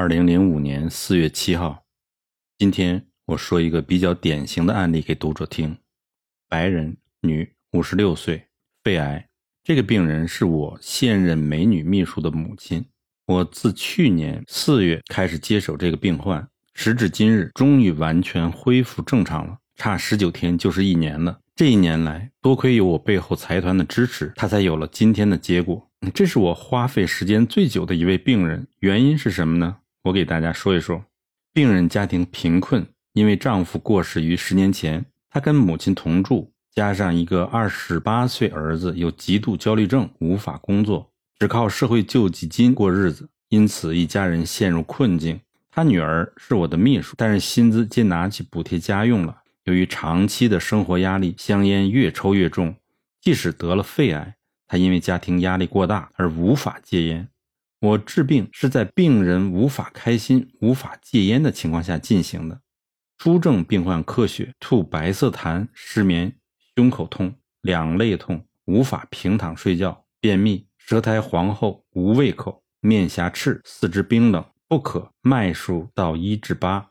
二零零五年四月七号，今天我说一个比较典型的案例给读者听。白人，女，五十六岁，肺癌。这个病人是我现任美女秘书的母亲。我自去年四月开始接手这个病患，时至今日，终于完全恢复正常了，差十九天就是一年了。这一年来，多亏有我背后财团的支持，他才有了今天的结果。这是我花费时间最久的一位病人，原因是什么呢？我给大家说一说。病人家庭贫困，因为丈夫过世于十年前，她跟母亲同住，加上一个二十八岁儿子有极度焦虑症，无法工作，只靠社会救济金过日子，因此一家人陷入困境。她女儿是我的秘书，但是薪资皆拿去补贴家用了。由于长期的生活压力，香烟越抽越重，即使得了肺癌。他因为家庭压力过大而无法戒烟。我治病是在病人无法开心、无法戒烟的情况下进行的。诸症病患咳血、吐白色痰、失眠、胸口痛、两肋痛、无法平躺睡觉、便秘、舌苔黄厚、无胃口、面颊赤、四肢冰冷、不可，脉数到一至八，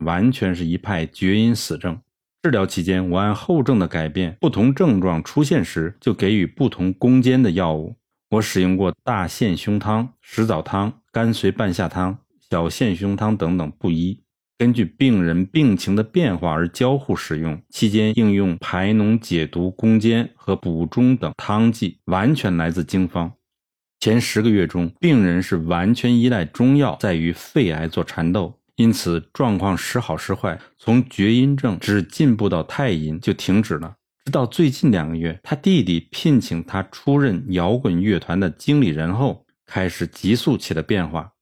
完全是一派绝阴死症。治疗期间，我按后症的改变，不同症状出现时就给予不同攻坚的药物。我使用过大陷胸汤、石枣汤、甘遂半夏汤、小陷胸汤等等不一，根据病人病情的变化而交互使用。期间应用排脓解毒、攻坚和补中等汤剂，完全来自经方。前十个月中，病人是完全依赖中药，在与肺癌做缠斗。因此，状况时好时坏，从厥阴症只进步到太阴就停止了。直到最近两个月，他弟弟聘请他出任摇滚乐团的经理人后，开始急速起了变化。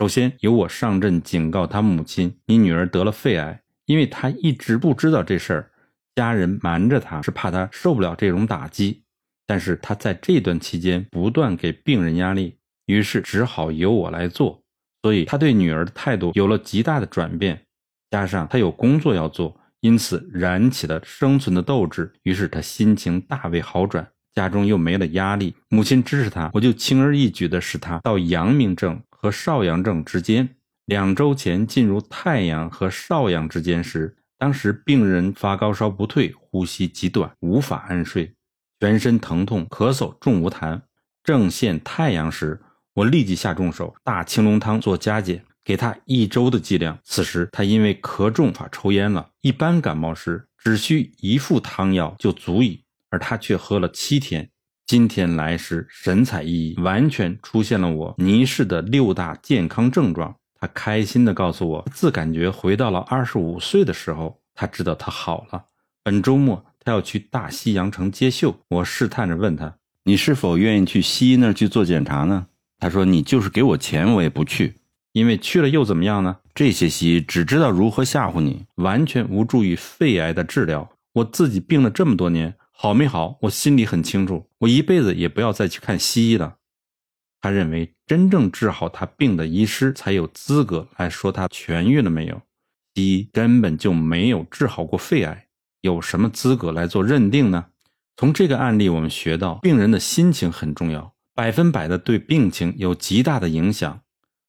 首先，由我上阵警告他母亲：“你女儿得了肺癌。”因为他一直不知道这事儿，家人瞒着他是怕他受不了这种打击。但是他在这段期间不断给病人压力，于是只好由我来做。所以他对女儿的态度有了极大的转变，加上他有工作要做，因此燃起了生存的斗志。于是他心情大为好转，家中又没了压力，母亲支持他，我就轻而易举的使他到阳明症和少阳症之间。两周前进入太阳和少阳之间时，当时病人发高烧不退，呼吸极短，无法安睡，全身疼痛，咳嗽重无痰。正现太阳时。我立即下重手，大青龙汤做加减，给他一周的剂量。此时他因为咳重，法抽烟了。一般感冒时只需一副汤药就足矣，而他却喝了七天。今天来时神采奕奕，完全出现了我倪氏的六大健康症状。他开心地告诉我，自感觉回到了二十五岁的时候。他知道他好了。本周末他要去大西洋城接秀。我试探着问他：“你是否愿意去西医那儿去做检查呢？”他说：“你就是给我钱，我也不去，因为去了又怎么样呢？这些西医只知道如何吓唬你，完全无助于肺癌的治疗。我自己病了这么多年，好没好，我心里很清楚。我一辈子也不要再去看西医了。”他认为，真正治好他病的医师才有资格来说他痊愈了没有。西医根本就没有治好过肺癌，有什么资格来做认定呢？从这个案例，我们学到病人的心情很重要。百分百的对病情有极大的影响，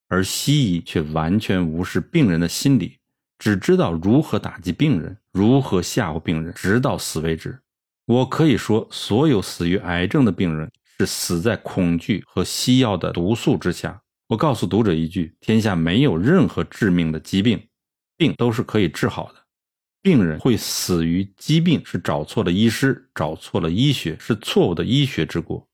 而西医却完全无视病人的心理，只知道如何打击病人，如何吓唬病人，直到死为止。我可以说，所有死于癌症的病人是死在恐惧和西药的毒素之下。我告诉读者一句：天下没有任何致命的疾病，病都是可以治好的。病人会死于疾病，是找错了医师，找错了医学，是错误的医学之过。